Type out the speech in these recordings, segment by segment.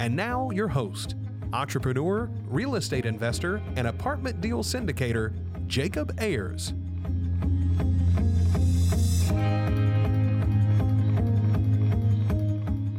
And now, your host, entrepreneur, real estate investor, and apartment deal syndicator, Jacob Ayers.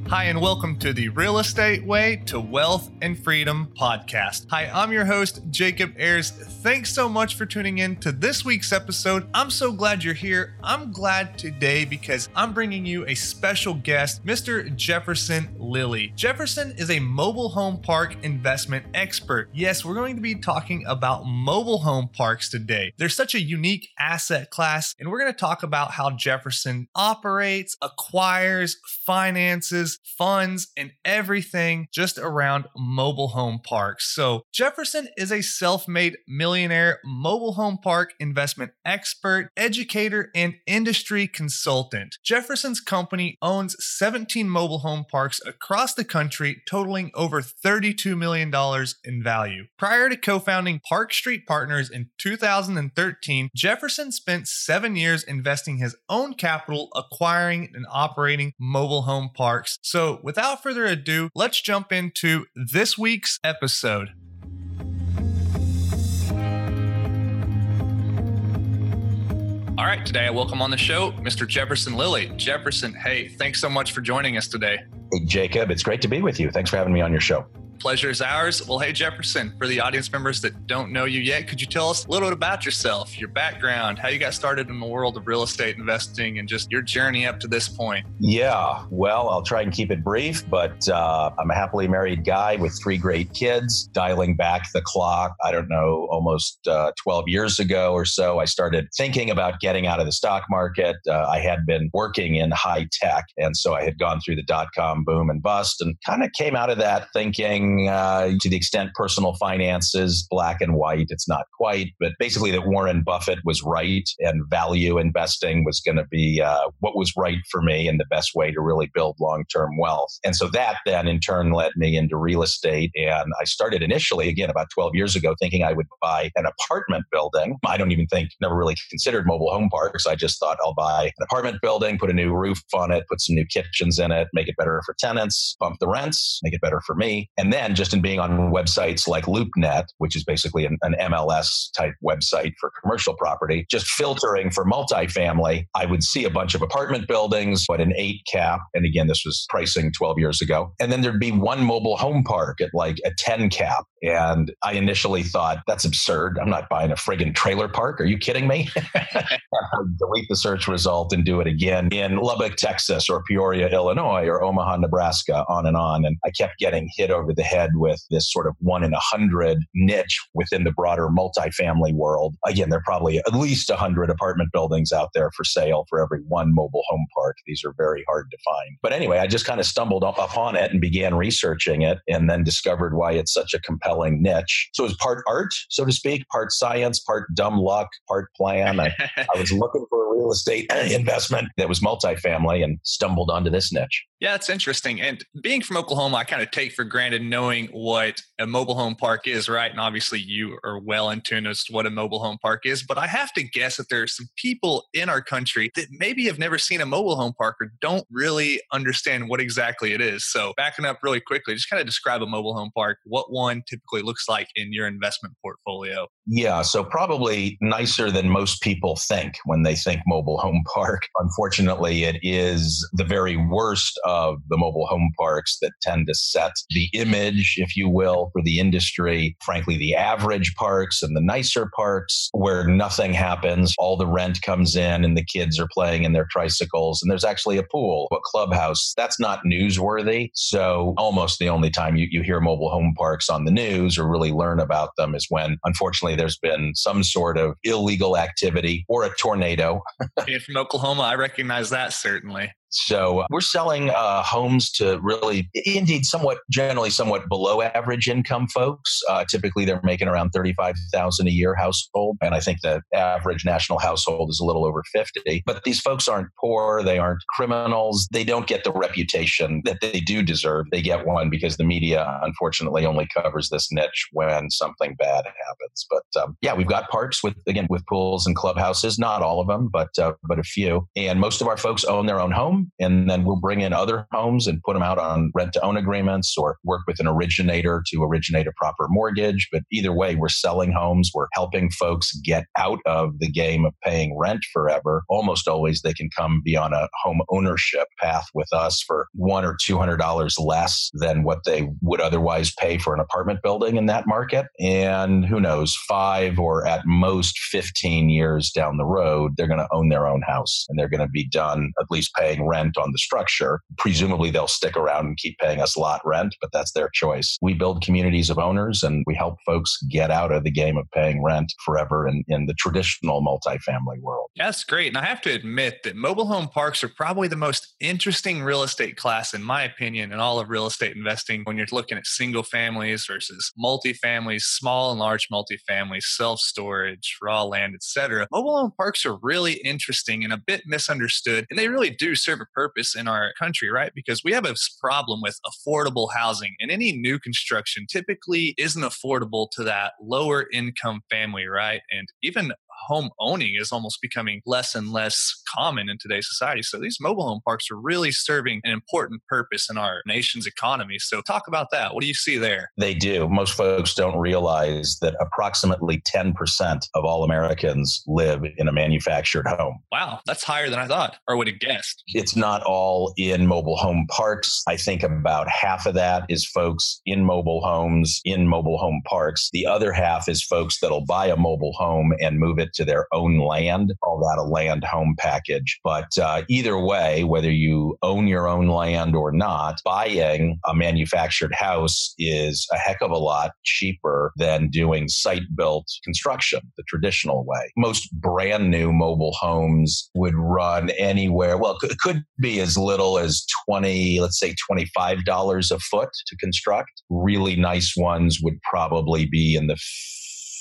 Hi, and welcome to the Real Estate Way to Wealth and Freedom podcast. Hi, I'm your host, Jacob Ayers. Thanks so much for tuning in to this week's episode. I'm so glad you're here. I'm glad today because I'm bringing you a special guest, Mr. Jefferson Lilly. Jefferson is a mobile home park investment expert. Yes, we're going to be talking about mobile home parks today. They're such a unique asset class, and we're going to talk about how Jefferson operates, acquires, finances, funds, and everything just around mobile home parks. So, Jefferson is a self made millionaire mobile home park investment expert, educator, and industry consultant. Jefferson's company owns 17 mobile home parks across the country, totaling over $32 million in value. Prior to co founding Park Street Partners in 2013, Jefferson spent seven years investing his own capital acquiring and operating mobile home parks. So, without further ado, let's jump into this week's episode. All right, today I welcome on the show Mr. Jefferson Lilly. Jefferson, hey, thanks so much for joining us today. Hey, Jacob, it's great to be with you. Thanks for having me on your show. Pleasure is ours. Well, hey, Jefferson, for the audience members that don't know you yet, could you tell us a little bit about yourself, your background, how you got started in the world of real estate investing, and just your journey up to this point? Yeah, well, I'll try and keep it brief, but uh, I'm a happily married guy with three great kids. Dialing back the clock, I don't know, almost uh, 12 years ago or so, I started thinking about getting out of the stock market. Uh, I had been working in high tech, and so I had gone through the dot com boom and bust and kind of came out of that thinking, uh, to the extent personal finances, black and white. It's not quite, but basically that Warren Buffett was right and value investing was going to be uh, what was right for me and the best way to really build long term wealth. And so that then in turn led me into real estate. And I started initially, again, about 12 years ago, thinking I would buy an apartment building. I don't even think, never really considered mobile home parks. I just thought I'll buy an apartment building, put a new roof on it, put some new kitchens in it, make it better for tenants, bump the rents, make it better for me. And then then just in being on websites like LoopNet, which is basically an, an MLS type website for commercial property, just filtering for multifamily, I would see a bunch of apartment buildings but an eight cap. And again, this was pricing 12 years ago. And then there'd be one mobile home park at like a 10 cap. And I initially thought, that's absurd. I'm not buying a friggin' trailer park. Are you kidding me? delete the search result and do it again in Lubbock, Texas, or Peoria, Illinois, or Omaha, Nebraska, on and on. And I kept getting hit over the head with this sort of one in a hundred niche within the broader multifamily world. Again, there are probably at least a hundred apartment buildings out there for sale for every one mobile home park. These are very hard to find. But anyway, I just kind of stumbled up upon it and began researching it and then discovered why it's such a compelling niche. So it was part art, so to speak, part science, part dumb luck, part plan. I, I was looking for a real estate investment that was multifamily and stumbled onto this niche. Yeah, it's interesting. And being from Oklahoma, I kind of take for granted knowing what a mobile home park is, right? And obviously, you are well in tune as to what a mobile home park is. But I have to guess that there are some people in our country that maybe have never seen a mobile home park or don't really understand what exactly it is. So, backing up really quickly, just kind of describe a mobile home park, what one typically looks like in your investment portfolio. Yeah, so probably nicer than most people think when they think mobile home park. Unfortunately, it is the very worst of the mobile home parks that tend to set the image, if you will, for the industry. Frankly, the average parks and the nicer parks where nothing happens, all the rent comes in and the kids are playing in their tricycles and there's actually a pool, a clubhouse. That's not newsworthy. So almost the only time you, you hear mobile home parks on the news or really learn about them is when, unfortunately, there's been some sort of illegal activity or a tornado. From Oklahoma, I recognize that certainly. So we're selling uh, homes to really, indeed, somewhat generally somewhat below average income folks. Uh, typically, they're making around thirty-five thousand a year household, and I think the average national household is a little over fifty. But these folks aren't poor; they aren't criminals. They don't get the reputation that they do deserve. They get one because the media, unfortunately, only covers this niche when something bad happens. But um, yeah, we've got parks with again with pools and clubhouses. Not all of them, but uh, but a few. And most of our folks own their own home, and then we'll bring in other homes and put them out on rent to own agreements or work with an originator to originate a proper mortgage. But either way, we're selling homes. We're helping folks get out of the game of paying rent forever. Almost always, they can come be on a home ownership path with us for one or two hundred dollars less than what they would otherwise pay for an apartment building in that market. And who knows, five or at most 15 years down the road, they're going to own their own house and they're going to be done at least paying rent on the structure. Presumably, they'll stick around and keep paying us lot rent, but that's their choice. We build communities of owners and we help folks get out of the game of paying rent forever in, in the traditional multifamily world. That's great. And I have to admit that mobile home parks are probably the most interesting real estate class, in my opinion, in all of real estate investing when you're looking at single families versus multifamilies, small and large multifamilies, self storage, raw land, etc. Mobile home parks are really interesting and a bit misunderstood. And they really do serve a purpose in our country, right? Because we have a problem with affordable housing, and any new construction typically isn't affordable to that lower income family, right? And even home owning is almost becoming less and less common in today's society. So these mobile home parks are really serving an important purpose in our nation's economy. So talk about that. What do you see there? They do. Most folks don't realize that approximately 10% of all Americans live in a manufactured home. Wow, that's higher than I thought or would have guessed. It's not all in mobile home parks. I think about half of that is folks in mobile homes, in mobile home parks. The other half is folks that'll buy a mobile home and move it to their own land, call that a land home package. But uh, either way, whether you own your own land or not, buying a manufactured house is a heck of a lot cheaper than doing site built construction the traditional way. Most brand new mobile homes would run anywhere, well, it could be as little as 20, let's say $25 a foot to construct. Really nice ones would probably be in the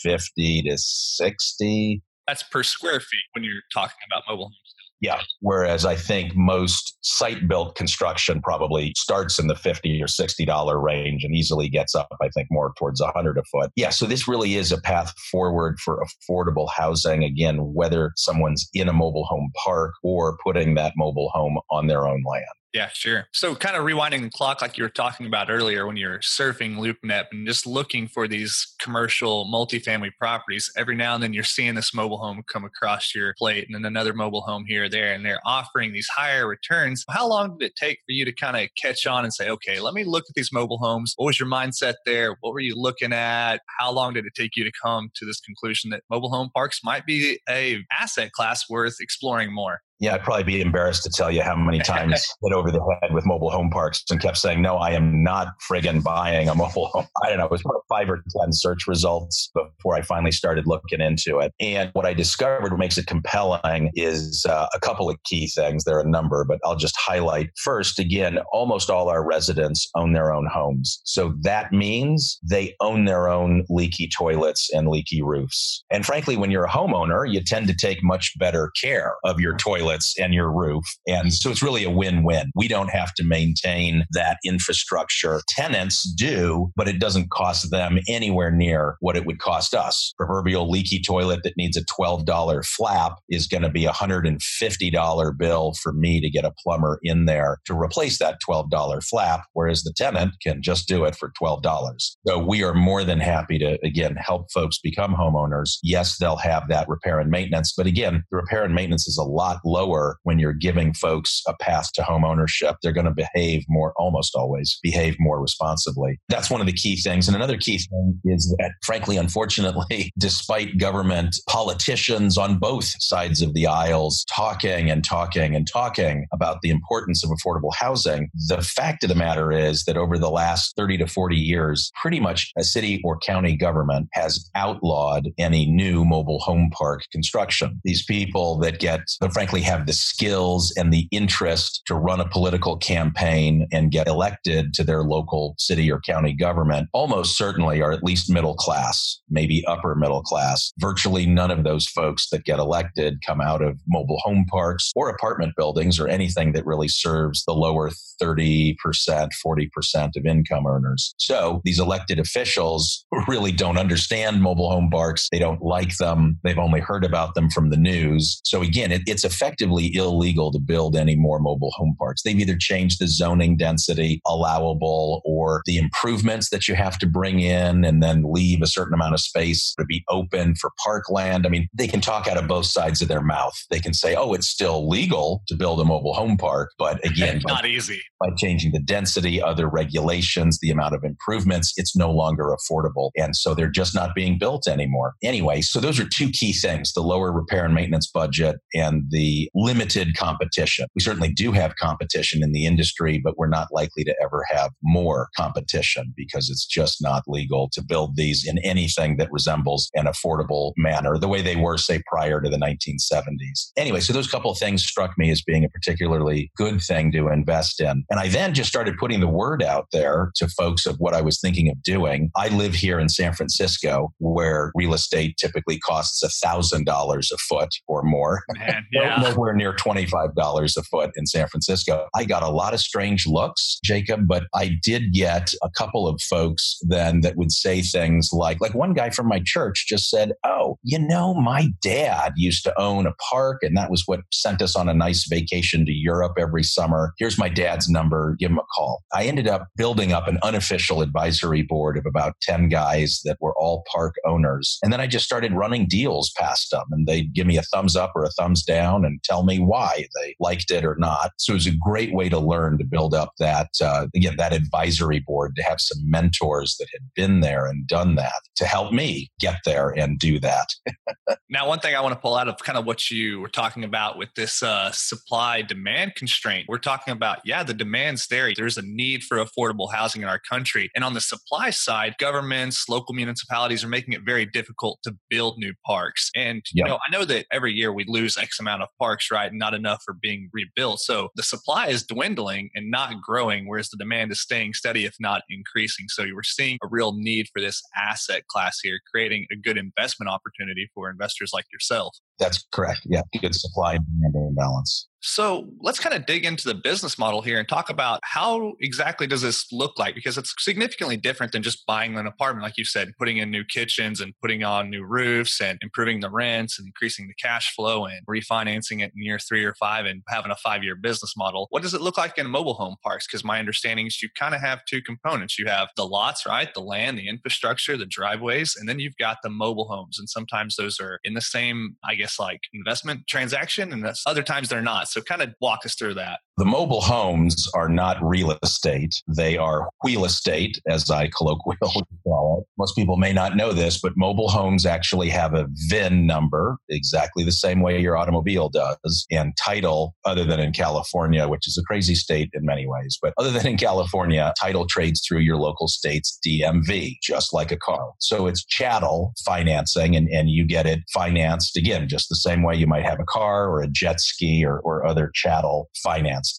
50 to 60. That's per square feet when you're talking about mobile homes. Yeah. Whereas I think most site built construction probably starts in the 50 or 60 dollar range and easily gets up, I think, more towards 100 a foot. Yeah. So this really is a path forward for affordable housing. Again, whether someone's in a mobile home park or putting that mobile home on their own land. Yeah, sure. So, kind of rewinding the clock, like you were talking about earlier, when you're surfing LoopNet and just looking for these commercial multifamily properties, every now and then you're seeing this mobile home come across your plate and then another mobile home here or there, and they're offering these higher returns. How long did it take for you to kind of catch on and say, okay, let me look at these mobile homes? What was your mindset there? What were you looking at? How long did it take you to come to this conclusion that mobile home parks might be a asset class worth exploring more? Yeah, I'd probably be embarrassed to tell you how many times hit over the head with mobile home parks and kept saying, no, I am not friggin' buying a mobile home. I don't know, it was about five or 10 search results before I finally started looking into it. And what I discovered what makes it compelling is uh, a couple of key things. There are a number, but I'll just highlight. First, again, almost all our residents own their own homes. So that means they own their own leaky toilets and leaky roofs. And frankly, when you're a homeowner, you tend to take much better care of your toilet toilets and your roof. And so it's really a win win. We don't have to maintain that infrastructure. Tenants do, but it doesn't cost them anywhere near what it would cost us. Proverbial leaky toilet that needs a $12 flap is going to be a $150 bill for me to get a plumber in there to replace that $12 flap, whereas the tenant can just do it for $12. So we are more than happy to, again, help folks become homeowners. Yes, they'll have that repair and maintenance, but again, the repair and maintenance is a lot lower lower when you're giving folks a path to home ownership. They're going to behave more, almost always behave more responsibly. That's one of the key things. And another key thing is that, frankly, unfortunately, despite government politicians on both sides of the aisles talking and talking and talking about the importance of affordable housing, the fact of the matter is that over the last 30 to 40 years, pretty much a city or county government has outlawed any new mobile home park construction. These people that get, frankly, have the skills and the interest to run a political campaign and get elected to their local city or county government almost certainly are at least middle class, maybe upper middle class. Virtually none of those folks that get elected come out of mobile home parks or apartment buildings or anything that really serves the lower 30%, 40% of income earners. So these elected officials really don't understand mobile home parks. They don't like them. They've only heard about them from the news. So again, it, it's effectively illegal to build any more mobile home parks. They've either changed the zoning density allowable or the improvements that you have to bring in and then leave a certain amount of space to be open for parkland. I mean, they can talk out of both sides of their mouth. They can say, oh, it's still legal to build a mobile home park. But again, not by, easy. By changing the density, other regulations, the amount of improvements, it's no longer affordable. And so they're just not being built anymore. Anyway, so those are two key things the lower repair and maintenance budget and the limited competition. We certainly do have competition in the industry, but we're not likely to ever have more competition because it's just not legal to build these in anything that resembles an affordable manner, the way they were, say, prior to the 1970s. Anyway, so those couple of things struck me as being a particularly good thing to invest in. And I then just started putting the word out there to folks of what I was thinking of doing. I live here in San Francisco, where real estate typically costs $1,000 a foot or more. Man, yeah. Nowhere near $25 a foot in San Francisco. I got a lot of strange looks, Jacob, but I did get a couple of folks then that would say things like, like one guy from my church just said, Oh, you know, my dad used to own a park, and that was what sent us on a nice vacation to Europe every summer. Here's my dad's number. Give him a call. I ended up building up an unofficial advisory board of about 10 guys that were all park owners. And then I just started running deals past them, and they'd give me a thumbs up or a thumbs down and tell me why they liked it or not. So it was a great way to learn to build up that, uh, again, that advisory board to have some mentors that had been there and done that to help me get there and do that. now, one thing I want to pull out of kind of what you were talking about with this uh, supply demand constraint, we're talking about, yeah, the demand's there. There's a need for affordable housing in our country. And on the supply side, governments, local municipalities are making it very difficult to build new parks. And, you know, I know that every year we lose X amount of parks, right? and Not enough are being rebuilt. So the supply is dwindling and not growing, whereas the demand is staying steady, if not increasing. So you were seeing a real need for this asset class here, creating a good investment opportunity for investors like yourself. That's correct. Yeah, good supply and demand imbalance. So let's kind of dig into the business model here and talk about how exactly does this look like? Because it's significantly different than just buying an apartment, like you said, putting in new kitchens and putting on new roofs and improving the rents and increasing the cash flow and refinancing it in year three or five and having a five year business model. What does it look like in mobile home parks? Because my understanding is you kind of have two components. You have the lots, right? The land, the infrastructure, the driveways, and then you've got the mobile homes. And sometimes those are in the same, I guess, like investment transaction, and other times they're not. So kind of walk us through that. The mobile homes are not real estate. They are wheel estate, as I colloquially call it. Most people may not know this, but mobile homes actually have a VIN number, exactly the same way your automobile does, and title, other than in California, which is a crazy state in many ways. But other than in California, title trades through your local state's DMV, just like a car. So it's chattel financing, and, and you get it financed, again, just the same way you might have a car or a jet ski or, or other chattel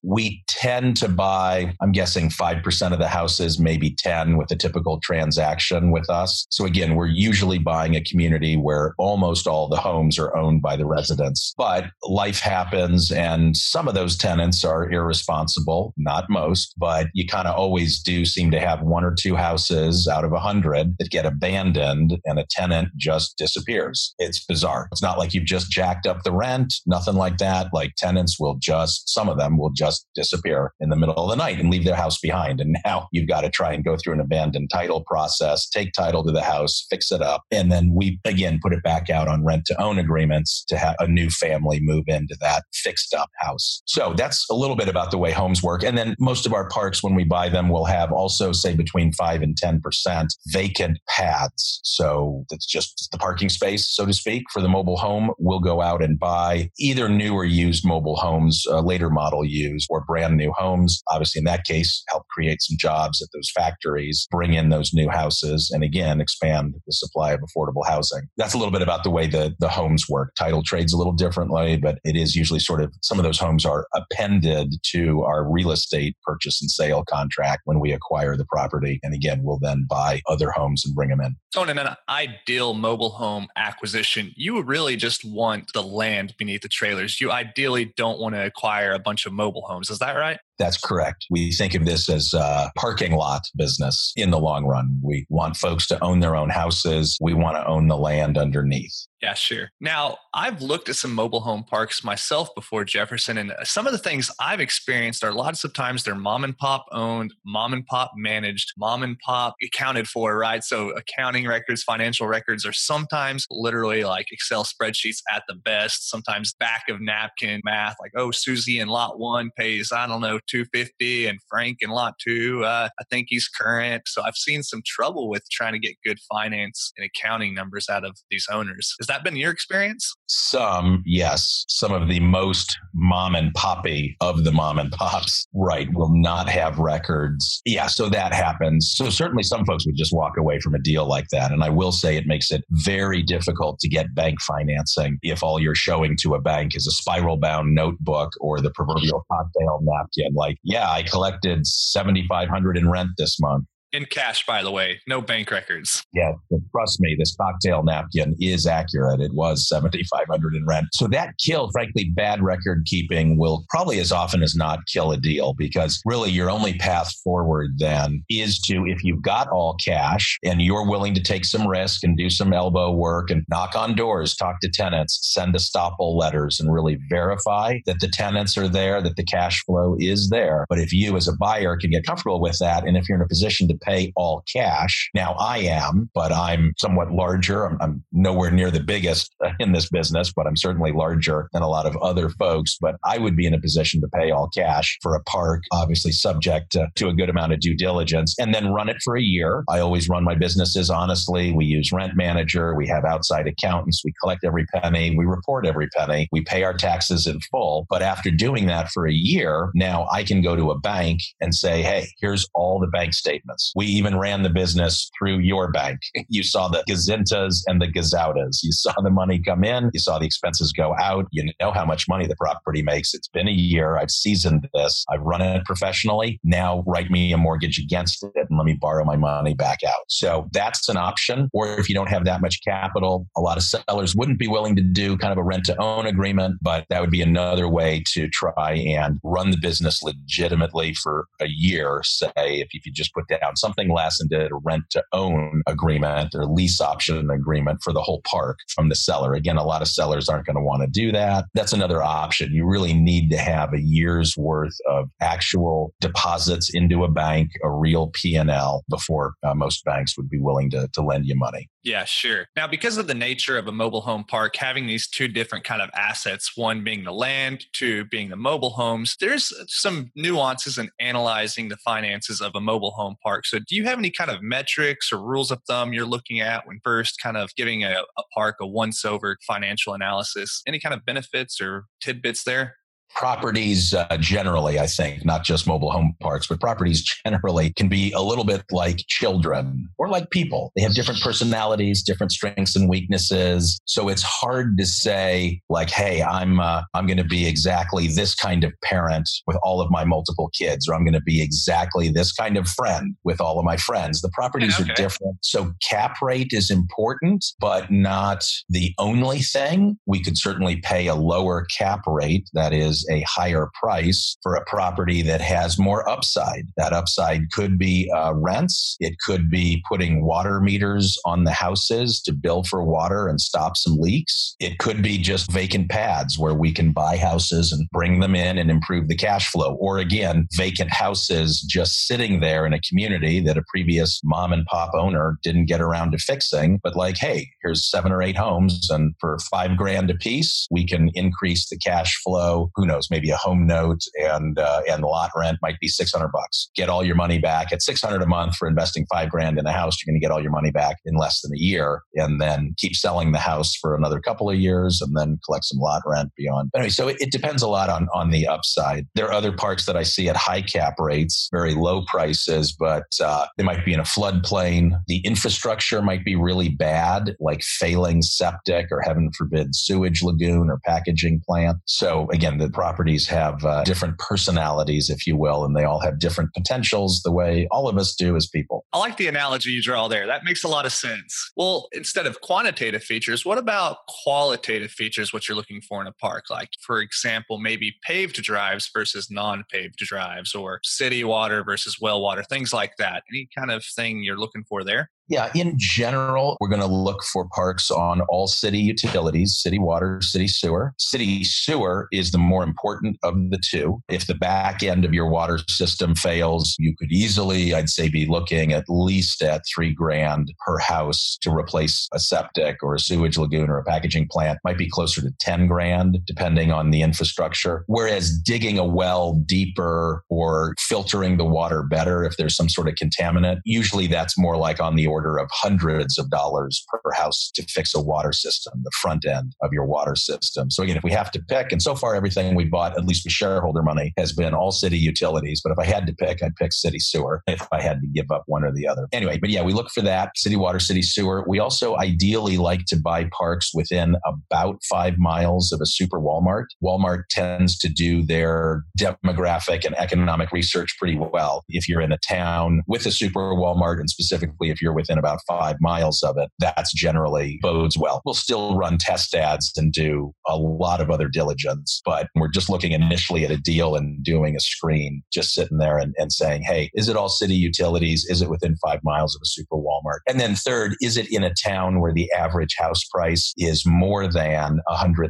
we tend to buy, I'm guessing 5% of the houses, maybe 10 with a typical transaction with us. So again, we're usually buying a community where almost all the homes are owned by the residents. But life happens and some of those tenants are irresponsible, not most, but you kind of always do seem to have one or two houses out of a hundred that get abandoned and a tenant just disappears. It's bizarre. It's not like you've just jacked up the rent, nothing like that. Like tenants will just, some of them will just disappear in the middle of the night and leave their house behind. And now you've got to try and go through an abandoned title process, take title to the house, fix it up. And then we again put it back out on rent to own agreements to have a new family move into that fixed up house. So that's a little bit about the way homes work. And then most of our parks, when we buy them, will have also say between five and 10% vacant pads. So that's just the parking space, so to speak, for the mobile home. We'll go out and buy either new or used mobile homes, uh, later model use or brand new homes. Obviously, in that case, help create some jobs at those factories, bring in those new houses, and again, expand the supply of affordable housing. That's a little bit about the way the, the homes work. Title trades a little differently, but it is usually sort of some of those homes are appended to our real estate purchase and sale contract when we acquire the property. And again, we'll then buy other homes and bring them in. So, in an ideal mobile home acquisition, you really just want the land beneath the trailers. You ideally don't want to acquire a bunch of mobile homes. Is that right? That's correct. We think of this as a parking lot business in the long run. We want folks to own their own houses. We want to own the land underneath. Yeah, sure. Now, I've looked at some mobile home parks myself before Jefferson, and some of the things I've experienced are lots of times they're mom and pop owned, mom and pop managed, mom and pop accounted for, right? So, accounting records, financial records are sometimes literally like Excel spreadsheets at the best, sometimes back of napkin math, like, oh, Susie in lot one pays, I don't know, 250 and Frank in lot two, uh, I think he's current. So I've seen some trouble with trying to get good finance and accounting numbers out of these owners. Has that been your experience? Some, yes. Some of the most mom and poppy of the mom and pops, right, will not have records. Yeah, so that happens. So certainly some folks would just walk away from a deal like that. And I will say it makes it very difficult to get bank financing if all you're showing to a bank is a spiral bound notebook or the proverbial cocktail napkin like, yeah, I collected 7500 in rent this month in cash, by the way, no bank records. Yeah, trust me, this cocktail napkin is accurate. It was 7500 in rent. So that killed, frankly, bad record keeping will probably as often as not kill a deal because really your only path forward then is to, if you've got all cash and you're willing to take some risk and do some elbow work and knock on doors, talk to tenants, send estoppel letters and really verify that the tenants are there, that the cash flow is there. But if you as a buyer can get comfortable with that, and if you're in a position to pay all cash. Now I am, but I'm somewhat larger. I'm, I'm, nowhere near the biggest uh, in this business, but I'm certainly larger than a lot of other folks. But I would be in a position to pay all cash for a park, obviously subject to, to a good amount of due diligence, and then run it for a year. I always run my businesses honestly. We use Rent Manager. We have outside accountants. We collect every penny. We report every penny. We pay our taxes in full. But after doing that for a year, now I can go to a bank and say, hey, here's all the bank statements. We even ran the business through your bank. You saw the gazintas and the gazautas. You saw the money come in. You saw the expenses go out. You know how much money the property makes. It's been a year. I've seasoned this. I've run it professionally. Now write me a mortgage against it and let me borrow my money back out. So that's an option. Or if you don't have that much capital, a lot of sellers wouldn't be willing to do kind of a rent to own agreement, but that would be another way to try and run the business legitimately for a year. Say, if you just put down something less and did a rent to own agreement or lease option agreement for the whole park from the seller. Again, a lot of sellers aren't going to want to do that. That's another option. You really need to have a year's worth of actual deposits into a bank, a real P&L before uh, most banks would be willing to, to lend you money. Yeah, sure. Now, because of the nature of a mobile home park, having these two different kind of assets, one being the land, two being the mobile homes, there's some nuances in analyzing the finances of a mobile home park. So, do you have any kind of metrics or rules of thumb you're looking at when first kind of giving a, a park a once over financial analysis? Any kind of benefits or tidbits there? Properties uh, generally, I think, not just mobile home parks, but properties generally can be a little bit like children or like people. They have different personalities, different strengths and weaknesses. So it's hard to say like, "Hey, I'm uh, I'm going to be exactly this kind of parent with all of my multiple kids, or I'm going to be exactly this kind of friend with all of my friends." The properties yeah, okay. are different. So cap rate is important, but not the only thing. We could certainly pay a lower cap rate that is a higher price for a property that has more upside. That upside could be uh, rents, it could be putting water meters on the houses to bill for water and stop some leaks. It could be just vacant pads where we can buy houses and bring them in and improve the cash flow. Or again, vacant houses just sitting there in a community that a previous mom and pop owner didn't get around to fixing. But like, hey, here's seven or eight homes, and for five grand a piece, we can increase the cash flow. Who knows, maybe a home note and uh, and lot rent might be 600 bucks. Get all your money back at 600 a month for investing five grand in a house. You're going to get all your money back in less than a year, and then keep selling the house for another couple of years, and then collect some lot rent beyond. Anyway, so it, it depends a lot on on the upside. There are other parts that I see at high cap rates, very low prices, but uh, they might be in a floodplain. The infrastructure might be really bad, like failing septic or heaven forbid sewage lagoon or packaging plant. So again, the properties have uh, different personalities, if you will, and they all have different potentials the way all of us do as people. I like the analogy you draw there. That makes a lot of sense. Well, instead of quantitative features, what about qualitative features, what you're looking for in a park? Like, for example, maybe paved drives versus non paved drives or city water versus well water, things like that. Any kind of thing you're looking for there? Yeah, in general, we're going to look for parks on all city utilities city water, city sewer. City sewer is the more important of the two. If the back end of your water system fails, you could easily, I'd say, be looking at least at three grand per house to replace a septic or a sewage lagoon or a packaging plant. Might be closer to 10 grand, depending on the infrastructure. Whereas digging a well deeper or filtering the water better, if there's some sort of contaminant, usually that's more like on the order order of hundreds of dollars per house to fix a water system, the front end of your water system. So again, if we have to pick, and so far everything we bought, at least with shareholder money, has been all city utilities. But if I had to pick, I'd pick city sewer if I had to give up one or the other. Anyway, but yeah, we look for that city water, city sewer. We also ideally like to buy parks within about five miles of a super Walmart. Walmart tends to do their demographic and economic research pretty well. If you're in a town with a super Walmart, and specifically if you're within about five miles of it, that's generally bodes well. We'll still run test ads and do a lot of other diligence, but we're just looking initially at a deal and doing a screen, just sitting there and, and saying, hey, is it all city utilities? Is it within five miles of a super Walmart? And then third, is it in a town where the average house price is more than $100,000?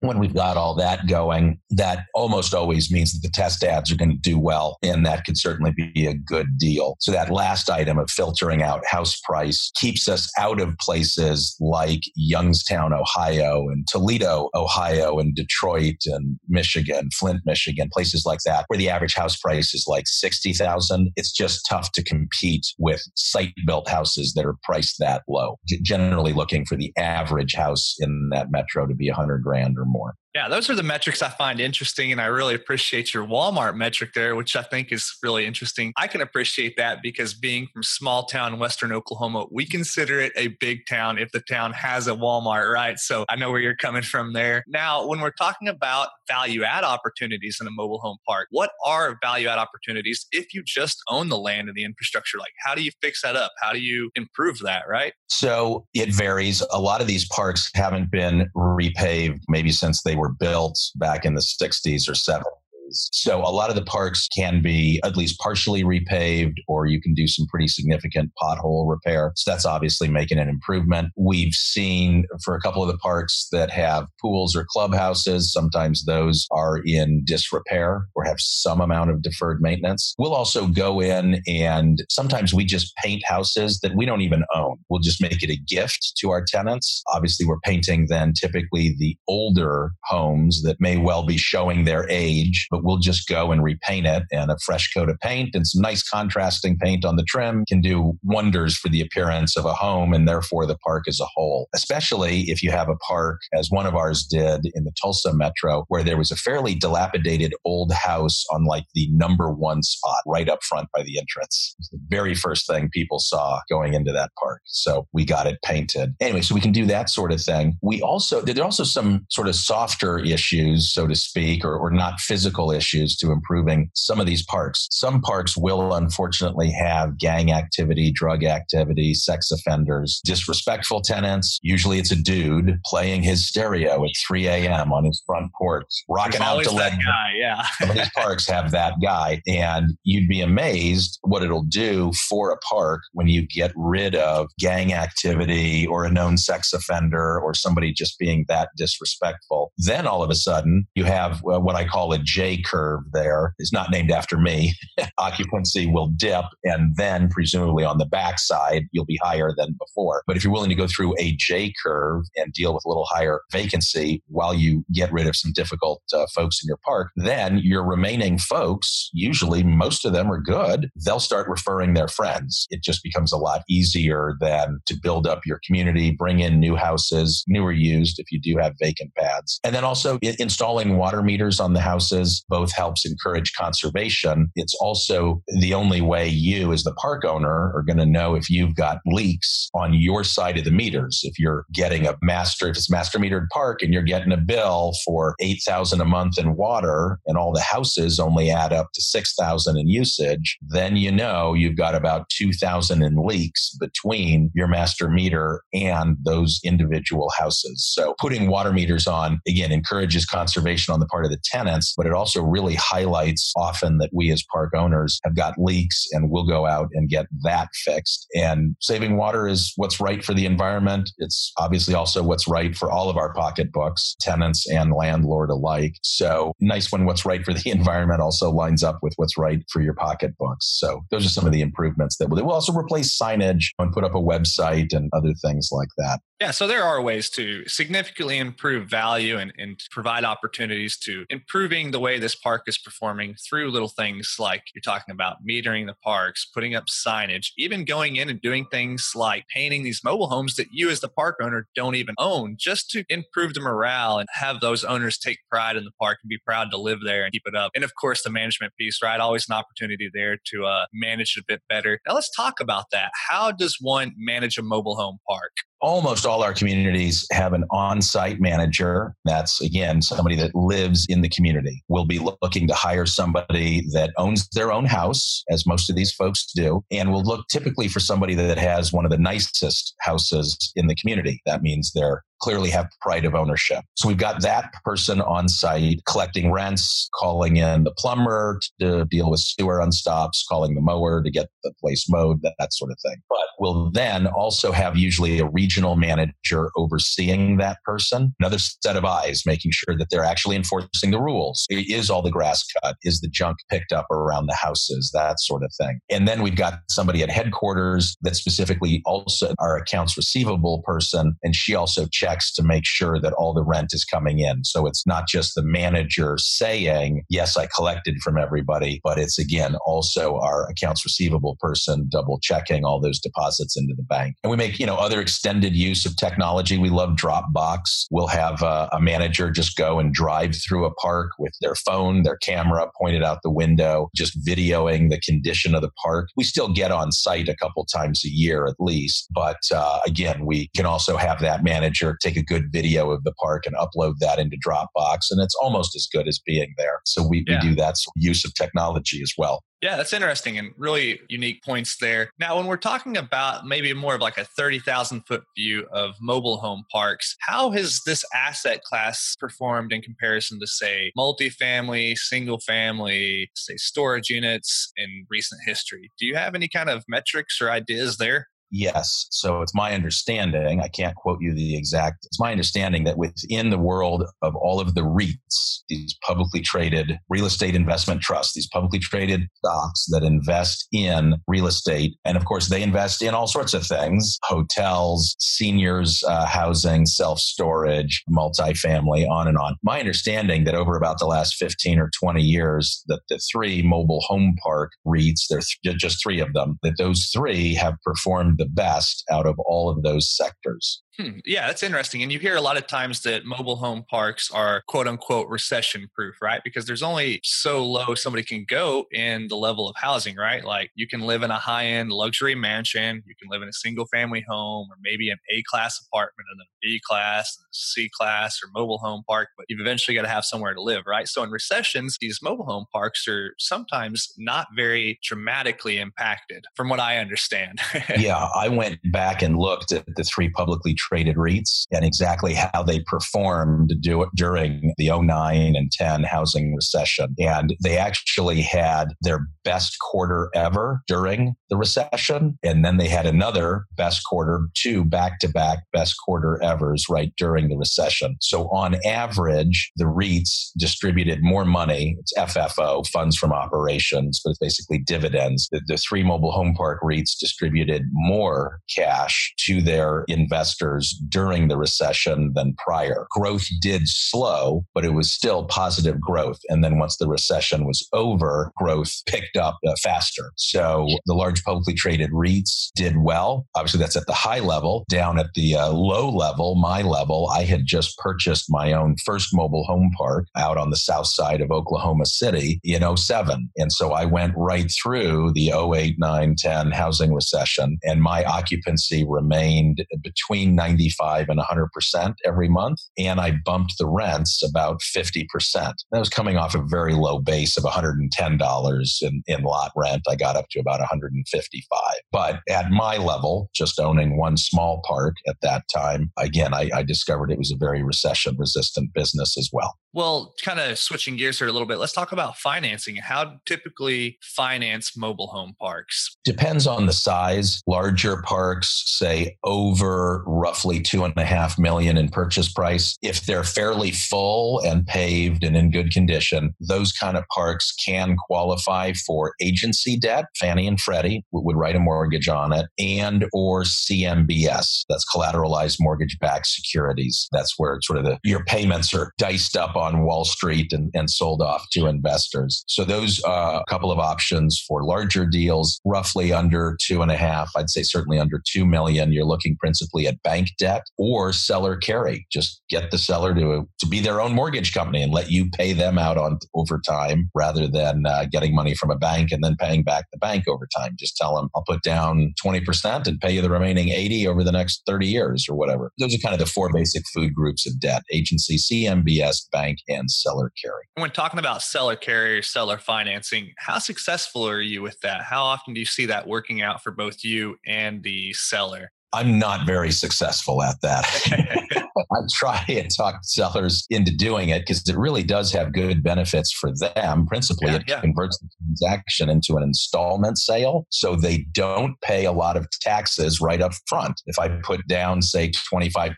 When we've got all that going, that almost always means that the test ads are going to do well, and that could certainly be a good deal. So that last item of filtering out house price keeps us out of places like Youngstown, Ohio, and Toledo, Ohio, and Detroit, and Michigan, Flint, Michigan, places like that, where the average house price is like 60,000. It's just tough to compete with site built houses that are priced that low. Generally looking for the average house in that metro to be 100 grand or more. Yeah, those are the metrics I find interesting. And I really appreciate your Walmart metric there, which I think is really interesting. I can appreciate that because being from small town Western Oklahoma, we consider it a big town if the town has a Walmart, right? So I know where you're coming from there. Now, when we're talking about value add opportunities in a mobile home park, what are value add opportunities if you just own the land and the infrastructure? Like, how do you fix that up? How do you improve that, right? So it varies. A lot of these parks haven't been repaved maybe since they were built back in the 60s or 70s. So a lot of the parks can be at least partially repaved, or you can do some pretty significant pothole repair. So that's obviously making an improvement. We've seen for a couple of the parks that have pools or clubhouses, sometimes those are in disrepair or have some amount of deferred maintenance. We'll also go in and sometimes we just paint houses that we don't even own. We'll just make it a gift to our tenants. Obviously, we're painting then typically the older homes that may well be showing their age, but but we'll just go and repaint it and a fresh coat of paint and some nice contrasting paint on the trim can do wonders for the appearance of a home and therefore the park as a whole, especially if you have a park as one of ours did in the Tulsa metro where there was a fairly dilapidated old house on like the number one spot right up front by the entrance. It was the very first thing people saw going into that park. So we got it painted. Anyway, so we can do that sort of thing. We also, there are also some sort of softer issues, so to speak, or, or not physical issues to improving some of these parks. Some parks will unfortunately have gang activity, drug activity, sex offenders, disrespectful tenants. Usually it's a dude playing his stereo at 3 a.m. on his front porch, rocking out to let guy. Yeah. some of these parks have that guy. And you'd be amazed what it'll do for a park when you get rid of gang activity or a known sex offender or somebody just being that disrespectful. Then all of a sudden you have uh, what I call a J Curve there is not named after me. Occupancy will dip, and then presumably on the backside, you'll be higher than before. But if you're willing to go through a J curve and deal with a little higher vacancy while you get rid of some difficult uh, folks in your park, then your remaining folks, usually most of them are good, they'll start referring their friends. It just becomes a lot easier than to build up your community, bring in new houses, newer used if you do have vacant pads. And then also installing water meters on the houses both helps encourage conservation. It's also the only way you, as the park owner, are going to know if you've got leaks on your side of the meters. If you're getting a master, if it's master metered park and you're getting a bill for 8000 a month in water and all the houses only add up to 6000 in usage, then you know you've got about 2000 in leaks between your master meter and those individual houses. So putting water meters on, again, encourages conservation on the part of the tenants, but it also really highlights often that we as park owners have got leaks and we'll go out and get that fixed. And saving water is what's right for the environment. It's obviously also what's right for all of our pocketbooks, tenants and landlord alike. So nice when what's right for the environment also lines up with what's right for your pocketbooks. So those are some of the improvements that will, will also replace signage and put up a website and other things like that. Yeah, so there are ways to significantly improve value and, and provide opportunities to improving the way this park is performing through little things like you're talking about metering the parks, putting up signage, even going in and doing things like painting these mobile homes that you as the park owner don't even own just to improve the morale and have those owners take pride in the park and be proud to live there and keep it up. And of course, the management piece, right? Always an opportunity there to uh, manage it a bit better. Now let's talk about that. How does one manage a mobile home park? Almost all our communities have an on-site manager. That's again somebody that lives in the community. We'll be looking to hire somebody that owns their own house as most of these folks do and we'll look typically for somebody that has one of the nicest houses in the community. That means they're clearly have pride of ownership. So we've got that person on site collecting rents, calling in the plumber to deal with sewer unstops, calling the mower to get the place mowed, that, that sort of thing. But we'll then also have usually a regional manager overseeing that person, another set of eyes, making sure that they're actually enforcing the rules. Is all the grass cut? Is the junk picked up around the houses? That sort of thing. And then we've got somebody at headquarters that specifically also our accounts receivable person, and she also checks checks to make sure that all the rent is coming in. So it's not just the manager saying, yes, I collected from everybody, but it's again also our accounts receivable person double checking all those deposits into the bank. And we make, you know, other extended use of technology. We love Dropbox. We'll have a, a manager just go and drive through a park with their phone, their camera pointed out the window, just videoing the condition of the park. We still get on site a couple times a year at least, but uh, again, we can also have that manager take a good video of the park and upload that into Dropbox. And it's almost as good as being there. So we, yeah. we do that use of technology as well. Yeah, that's interesting and really unique points there. Now, when we're talking about maybe more of like a 30,000 foot view of mobile home parks, how has this asset class performed in comparison to, say, multifamily, single family, say, storage units in recent history? Do you have any kind of metrics or ideas there? Yes. So it's my understanding, I can't quote you the exact, it's my understanding that within the world of all of the REITs, these publicly traded real estate investment trusts, these publicly traded stocks that invest in real estate, and of course they invest in all sorts of things hotels, seniors uh, housing, self storage, multifamily, on and on. My understanding that over about the last 15 or 20 years, that the three mobile home park REITs, there's th- just three of them, that those three have performed the best out of all of those sectors. Hmm. Yeah, that's interesting. And you hear a lot of times that mobile home parks are quote unquote recession proof, right? Because there's only so low somebody can go in the level of housing, right? Like you can live in a high end luxury mansion, you can live in a single family home, or maybe an A class apartment and then B class, C class, or mobile home park, but you've eventually got to have somewhere to live, right? So in recessions, these mobile home parks are sometimes not very dramatically impacted, from what I understand. yeah, I went back and looked at the three publicly traded REITs and exactly how they performed during the 09 and 10 housing recession. And they actually had their best quarter ever during the recession. And then they had another best quarter, two back to back best quarter evers right during the recession. So on average, the REITs distributed more money. It's FFO, funds from operations, but it's basically dividends. The, the three mobile home park REITs distributed more cash to their investors during the recession than prior. Growth did slow, but it was still positive growth. And then once the recession was over, growth picked up uh, faster. So the large publicly traded REITs did well. Obviously, that's at the high level. Down at the uh, low level, my level, I had just purchased my own first mobile home park out on the south side of Oklahoma City in 07. And so I went right through the 08, 9, 10 housing recession, and my occupancy remained between 95 and 100% every month. And I bumped the rents about 50%. That was coming off a very low base of $110 in, in lot rent. I got up to about 155. But at my level, just owning one small park at that time, again, I, I discovered it was a very recession resistant business as well. Well, kind of switching gears here a little bit, let's talk about financing. How typically finance mobile home parks? Depends on the size. Larger parks, say over roughly two and a half million in purchase price. If they're fairly full and paved and in good condition, those kind of parks can qualify for agency debt. Fannie and Freddie would write a mortgage on it, and or CMBS. That's collateralized mortgage-backed securities. That's where sort of the your payments are diced up on Wall Street and, and sold off to investors. So those are uh, a couple of options for larger deals, roughly under two and a half. I'd say certainly under two million. You're looking principally at bank debt or seller carry. Just get the seller to to be their own mortgage company and let you pay them out on over time rather than uh, getting money from a bank and then paying back the bank over time. Just tell them I'll put down 20% and pay you the remaining 80 over the next 30 years or whatever. Those are kind of the four basic food groups of debt: agency, CMBS, bank bank and seller carry. When talking about seller carry or seller financing, how successful are you with that? How often do you see that working out for both you and the seller? I'm not very successful at that. I try and talk sellers into doing it because it really does have good benefits for them. Principally, yeah, it yeah. converts the transaction into an installment sale. So they don't pay a lot of taxes right up front. If I put down, say, 25%,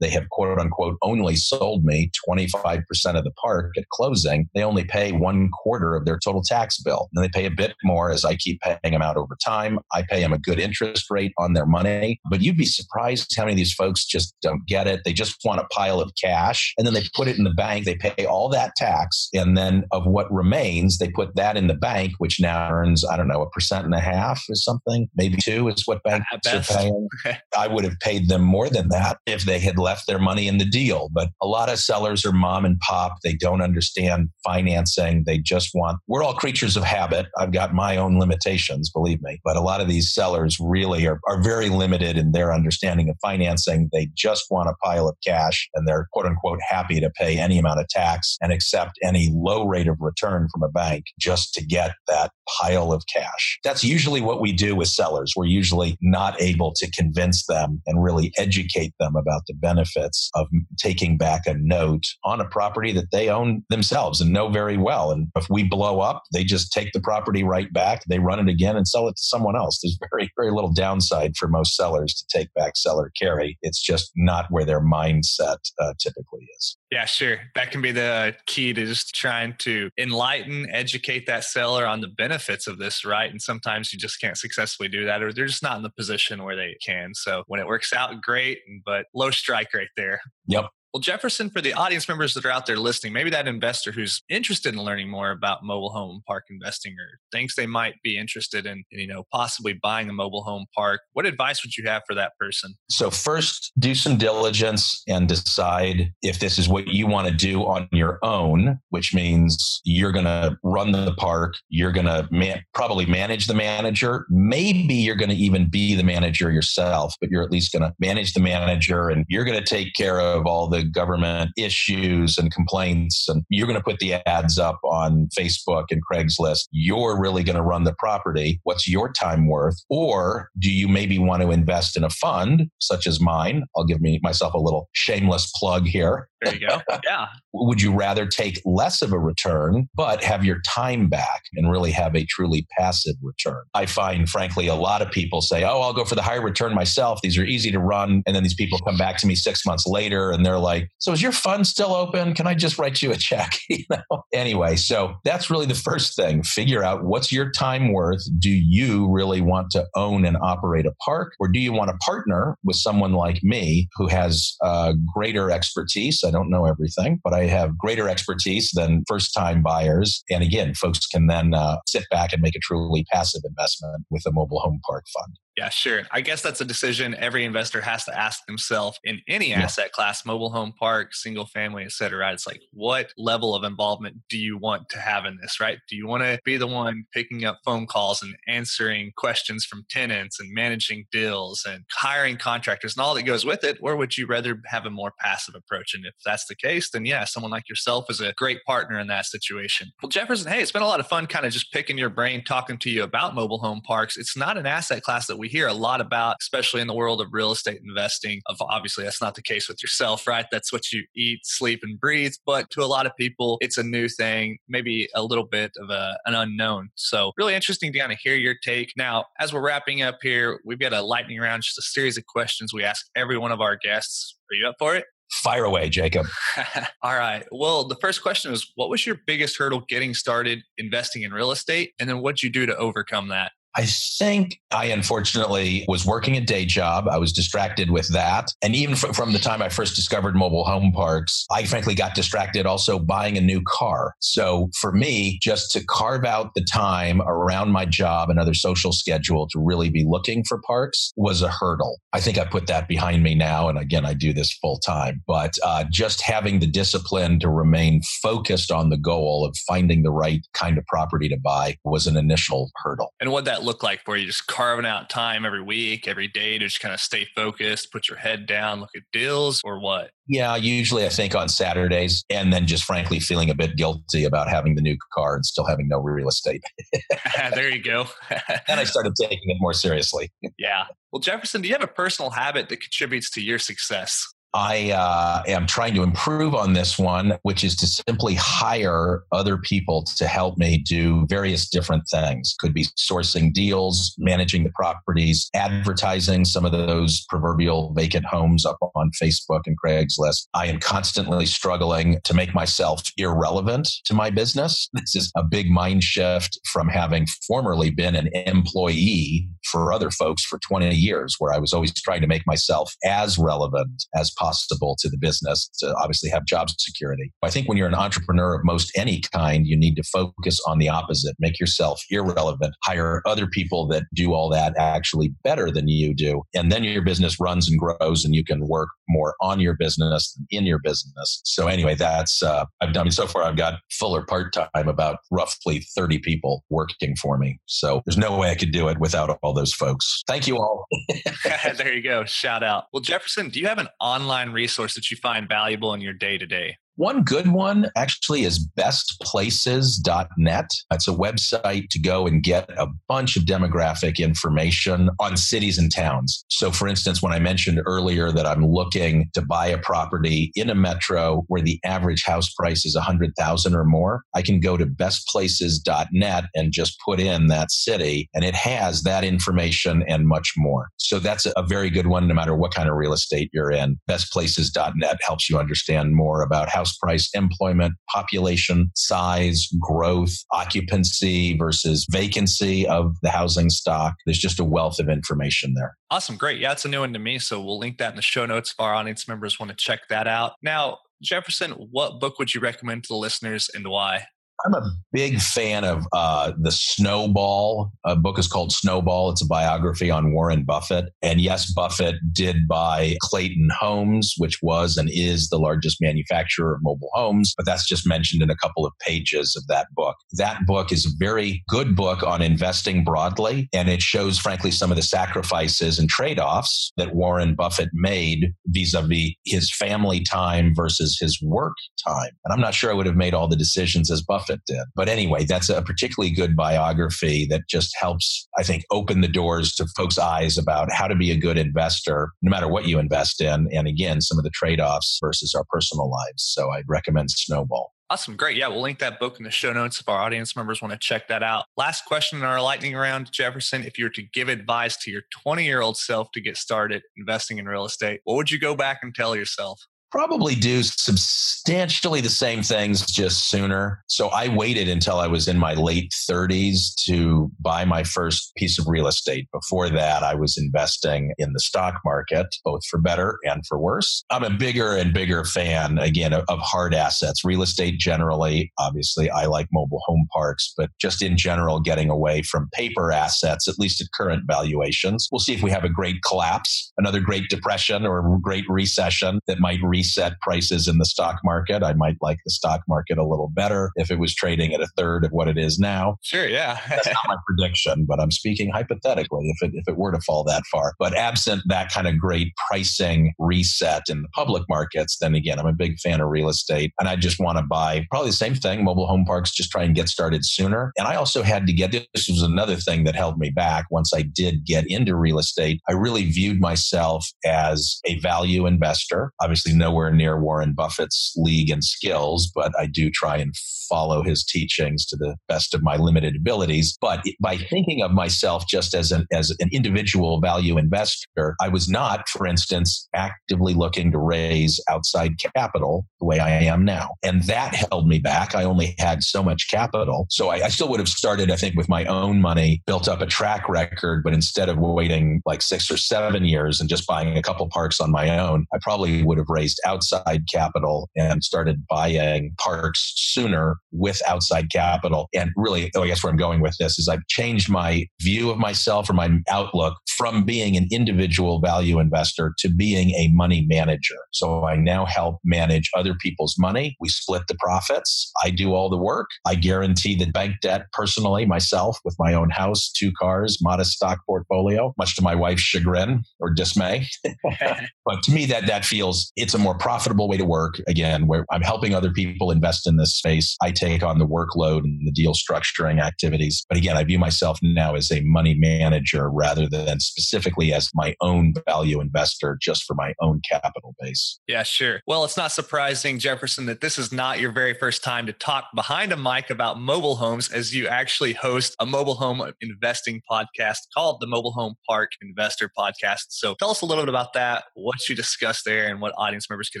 they have quote unquote only sold me 25% of the park at closing. They only pay one quarter of their total tax bill. And they pay a bit more as I keep paying them out over time. I pay them a good interest rate on their money. But you'd be surprised how many of these folks just don't get it. They just want a pile of cash and then they put it in the bank. They pay all that tax. And then of what remains, they put that in the bank, which now earns, I don't know, a percent and a half or something, maybe two is what banks are paying. I would have paid them more than that if they had left their money in the deal. But a lot of sellers are mom and pop. They don't understand financing. They just want, we're all creatures of habit. I've got my own limitations, believe me. But a lot of these sellers really are, are very limited in their understanding of financing. They just want a pile of cash and they're quote unquote happy to pay any amount of tax and accept any low rate of return from a bank just to get that pile of cash. That's usually what we do with sellers. We're usually not able to convince them and really educate them about the benefits of taking back a note on a property that they own themselves and know very well. And if we blow up, they just take the property right back, they run it again and sell it to someone else. There's very, very little downside for most sellers to take back seller carry. It's just not where their mindset uh, typically is. Yeah, sure. That can be the key to just trying to enlighten, educate that seller on the benefits of this, right? And sometimes you just can't successfully do that, or they're just not in the position where they can. So when it works out, great, but low strike right there. Yep. Well, Jefferson, for the audience members that are out there listening, maybe that investor who's interested in learning more about mobile home park investing or thinks they might be interested in, you know, possibly buying a mobile home park, what advice would you have for that person? So, first, do some diligence and decide if this is what you want to do on your own, which means you're going to run the park, you're going to man- probably manage the manager. Maybe you're going to even be the manager yourself, but you're at least going to manage the manager and you're going to take care of all the the government issues and complaints, and you're going to put the ads up on Facebook and Craigslist. You're really going to run the property. What's your time worth? Or do you maybe want to invest in a fund such as mine? I'll give me myself a little shameless plug here. There you go. Yeah. Would you rather take less of a return, but have your time back and really have a truly passive return? I find, frankly, a lot of people say, Oh, I'll go for the higher return myself. These are easy to run. And then these people come back to me six months later and they're like, Like, so is your fund still open? Can I just write you a check? you know? Anyway, so that's really the first thing. Figure out what's your time worth. Do you really want to own and operate a park? Or do you want to partner with someone like me who has uh, greater expertise? I don't know everything, but I have greater expertise than first time buyers. And again, folks can then uh, sit back and make a truly passive investment with a mobile home park fund. Yeah, sure. I guess that's a decision every investor has to ask themselves in any yeah. asset class, mobile home park, single family, et cetera. Right? It's like, what level of involvement do you want to have in this, right? Do you want to be the one picking up phone calls and answering questions from tenants and managing deals and hiring contractors and all that goes with it? Or would you rather have a more passive approach? And if that's the case, then yeah, someone like yourself is a great partner in that situation. Well, Jefferson, hey, it's been a lot of fun kind of just picking your brain, talking to you about mobile home parks. It's not an asset class that we hear a lot about, especially in the world of real estate investing. Of obviously, that's not the case with yourself, right? That's what you eat, sleep, and breathe. But to a lot of people, it's a new thing, maybe a little bit of a, an unknown. So, really interesting to kind of hear your take. Now, as we're wrapping up here, we've got a lightning round, just a series of questions we ask every one of our guests. Are you up for it? Fire away, Jacob. All right. Well, the first question is what was your biggest hurdle getting started investing in real estate? And then what'd you do to overcome that? I think I unfortunately was working a day job. I was distracted with that. And even from, from the time I first discovered mobile home parks, I frankly got distracted also buying a new car. So for me, just to carve out the time around my job and other social schedule to really be looking for parks was a hurdle. I think I put that behind me now. And again, I do this full time. But uh, just having the discipline to remain focused on the goal of finding the right kind of property to buy was an initial hurdle. And what that look like for you? Just carving out time every week, every day to just kind of stay focused, put your head down, look at deals, or what? Yeah, usually I think on Saturdays, and then just frankly feeling a bit guilty about having the new car and still having no real estate. there you go. and I started taking it more seriously. yeah. Well, Jefferson, do you have a personal habit that contributes to your success? I uh, am trying to improve on this one, which is to simply hire other people to help me do various different things. Could be sourcing deals, managing the properties, advertising some of those proverbial vacant homes up on Facebook and Craigslist. I am constantly struggling to make myself irrelevant to my business. This is a big mind shift from having formerly been an employee for other folks for 20 years, where I was always trying to make myself as relevant as possible to the business to obviously have job security. I think when you're an entrepreneur of most any kind, you need to focus on the opposite, make yourself irrelevant, hire other people that do all that actually better than you do. And then your business runs and grows and you can work more on your business than in your business. So anyway, that's, uh, I've done, so far I've got fuller part time, about roughly 30 people working for me. So there's no way I could do it without all those folks. Thank you all. there you go. Shout out. Well, Jefferson, do you have an online resource that you find valuable in your day to day? One good one actually is bestplaces.net. It's a website to go and get a bunch of demographic information on cities and towns. So, for instance, when I mentioned earlier that I'm looking to buy a property in a metro where the average house price is 100,000 or more, I can go to bestplaces.net and just put in that city and it has that information and much more. So that's a very good one no matter what kind of real estate you're in. Bestplaces.net helps you understand more about how house price, employment, population, size, growth, occupancy versus vacancy of the housing stock. There's just a wealth of information there. Awesome. Great. Yeah, it's a new one to me. So we'll link that in the show notes if our audience members want to check that out. Now, Jefferson, what book would you recommend to the listeners and why? I'm a big fan of uh, the Snowball. A book is called Snowball. It's a biography on Warren Buffett. And yes, Buffett did buy Clayton Homes, which was and is the largest manufacturer of mobile homes, but that's just mentioned in a couple of pages of that book. That book is a very good book on investing broadly, and it shows, frankly, some of the sacrifices and trade offs that Warren Buffett made vis a vis his family time versus his work time. And I'm not sure I would have made all the decisions as Buffett did. But anyway, that's a particularly good biography that just helps, I think, open the doors to folks' eyes about how to be a good investor, no matter what you invest in. And again, some of the trade offs versus our personal lives. So I'd recommend Snowball. Awesome. Great. Yeah, we'll link that book in the show notes if our audience members want to check that out. Last question in our lightning round, Jefferson. If you were to give advice to your 20 year old self to get started investing in real estate, what would you go back and tell yourself? Probably do substantially the same things just sooner. So I waited until I was in my late 30s to buy my first piece of real estate. Before that, I was investing in the stock market, both for better and for worse. I'm a bigger and bigger fan, again, of, hard assets, real estate generally. Obviously, I like mobile home parks, but just in general, getting away from paper assets, at least at current valuations. We'll see if we have a great collapse, another great depression or a great recession that might re reset prices in the stock market. I might like the stock market a little better if it was trading at a third of what it is now. Sure, yeah. That's not my prediction, but I'm speaking hypothetically if it, if it were to fall that far. But absent that kind of great pricing reset in the public markets, then again, I'm a big fan of real estate and I just want to buy probably the same thing, mobile home parks, just try and get started sooner. And I also had to get this was another thing that held me back once I did get into real estate. I really viewed myself as a value investor. Obviously, nowhere near Warren Buffett's league and skills, but I do try and follow his teachings to the best of my limited abilities. But by thinking of myself just as an, as an individual value investor, I was not, for instance, actively looking to raise outside capital the way I am now. And that held me back. I only had so much capital. So I, I still would have started, I think, with my own money, built up a track record, but instead of waiting like six or seven years and just buying a couple parks on my own, I probably would have raised outside capital and started buying parks sooner with outside capital. And really, oh, I guess where I'm going with this is I've changed my view of myself or my outlook from being an individual value investor to being a money manager. So I now help manage other people's money. We split the profits. I do all the work. I guarantee the bank debt personally myself with my own house, two cars, modest stock portfolio, much to my wife's chagrin or dismay. but to me, that that feels it's a more profitable way to work. Again, where I'm helping other people invest in this space. I take on the workload and the deal structuring activities. But again, I view myself now as a money manager rather than specifically as my own value investor just for my own capital base. Yeah, sure. Well, it's not surprising, Jefferson, that this is not your very first time to talk behind a mic about mobile homes as you actually host a mobile home investing podcast called the Mobile Home Park Investor Podcast. So tell us a little bit about that, what you discussed there, and what audience members could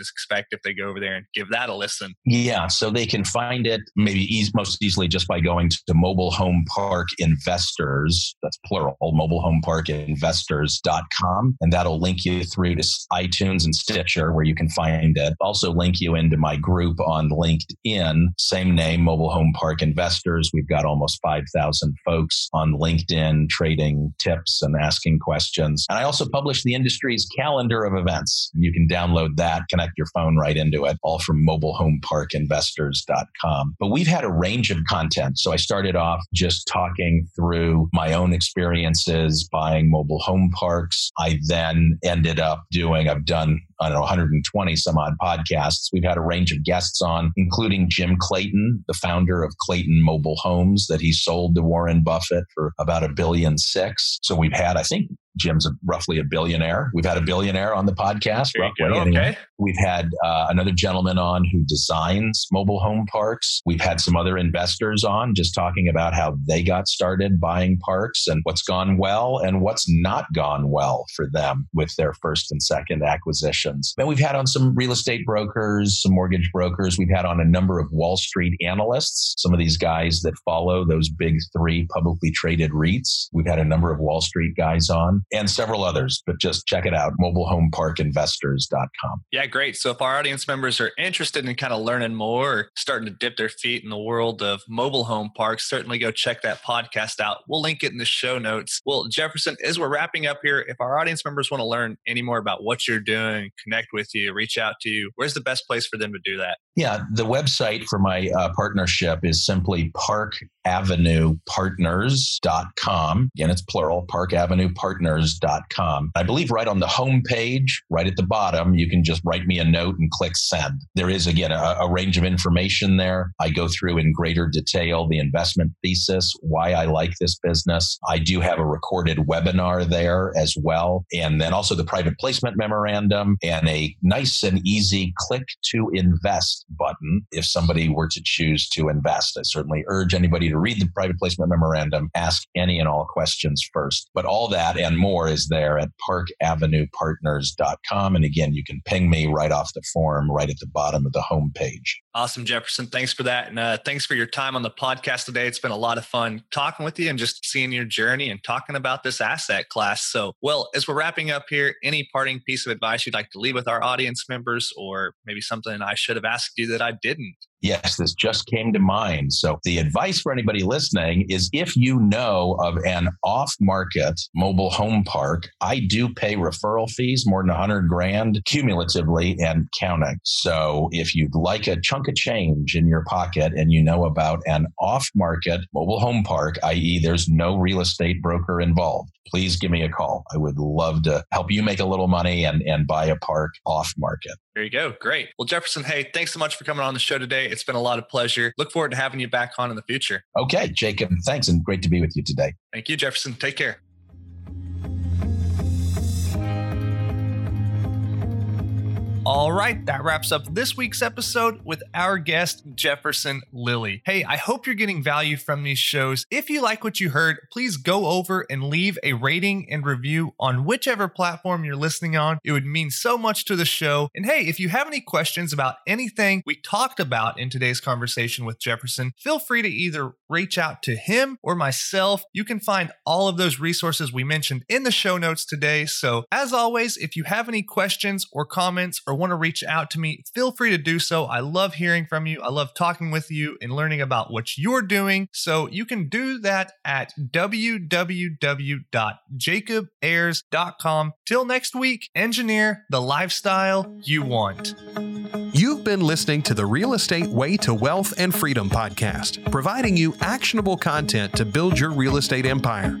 expect if they go over there and give that a listen. Yeah, so they can find it maybe ease, most easily just by going to Mobile Home Park Investors, that's plural, Mobile Home Park Investors.com, and that'll link you through to iTunes and Stitcher where you can find it. Also, link you into my group on LinkedIn, same name, Mobile Home Park Investors. We've got almost 5,000 folks on LinkedIn trading tips and asking questions. And I also publish the industry's calendar of events. You can download that, connect your phone right into it, all from mobilehomeparkinvestors.com. But we've had a range of content. So I started off just talking through my own experiences buying mobile home parks. I then ended up doing, I've done I don't know, 120 some odd podcasts. We've had a range of guests on, including Jim Clayton, the founder of Clayton Mobile Homes that he sold to Warren Buffett for about a billion six. So we've had, I think, Jim's a, roughly a billionaire. We've had a billionaire on the podcast. Okay. We've had uh, another gentleman on who designs mobile home parks. We've had some other investors on just talking about how they got started buying parks and what's gone well and what's not gone well for them with their first and second acquisitions. And we've had on some real estate brokers, some mortgage brokers. We've had on a number of Wall Street analysts, some of these guys that follow those big three publicly traded REITs. We've had a number of Wall Street guys on. And several others, but just check it out mobilehomeparkinvestors.com. Yeah, great. So if our audience members are interested in kind of learning more or starting to dip their feet in the world of mobile home parks, certainly go check that podcast out. We'll link it in the show notes. Well, Jefferson, as we're wrapping up here, if our audience members want to learn any more about what you're doing, connect with you, reach out to you, where's the best place for them to do that? Yeah, the website for my uh, partnership is simply parkavenuepartners.com. Again, it's plural, parkavenuepartners.com. I believe right on the home page, right at the bottom, you can just write me a note and click send. There is, again, a, a range of information there. I go through in greater detail the investment thesis, why I like this business. I do have a recorded webinar there as well. And then also the private placement memorandum and a nice and easy click to invest button if somebody were to choose to invest. I certainly urge anybody to read the private placement memorandum, ask any and all questions first. But all that and more is there at parkavenuepartners.com. And again, you can ping me right off the form right at the bottom of the home page. Awesome, Jefferson. Thanks for that. And uh, thanks for your time on the podcast today. It's been a lot of fun talking with you and just seeing your journey and talking about this asset class. So, well, as we're wrapping up here, any parting piece of advice you'd like to leave with our audience members, or maybe something I should have asked you that I didn't? Yes, this just came to mind. So, the advice for anybody listening is if you know of an off market mobile home park, I do pay referral fees more than 100 grand cumulatively and counting. So, if you'd like a chunk of change in your pocket and you know about an off market mobile home park, i.e., there's no real estate broker involved, please give me a call. I would love to help you make a little money and, and buy a park off market. There you go. Great. Well, Jefferson, hey, thanks so much for coming on the show today. It's been a lot of pleasure. Look forward to having you back on in the future. Okay, Jacob, thanks and great to be with you today. Thank you, Jefferson. Take care. All right, that wraps up this week's episode with our guest, Jefferson Lilly. Hey, I hope you're getting value from these shows. If you like what you heard, please go over and leave a rating and review on whichever platform you're listening on. It would mean so much to the show. And hey, if you have any questions about anything we talked about in today's conversation with Jefferson, feel free to either reach out to him or myself. You can find all of those resources we mentioned in the show notes today. So, as always, if you have any questions or comments or want to reach out to me, feel free to do so. I love hearing from you. I love talking with you and learning about what you're doing. So you can do that at www.jacobayers.com. Till next week, engineer the lifestyle you want. You've been listening to the Real Estate Way to Wealth and Freedom podcast, providing you actionable content to build your real estate empire.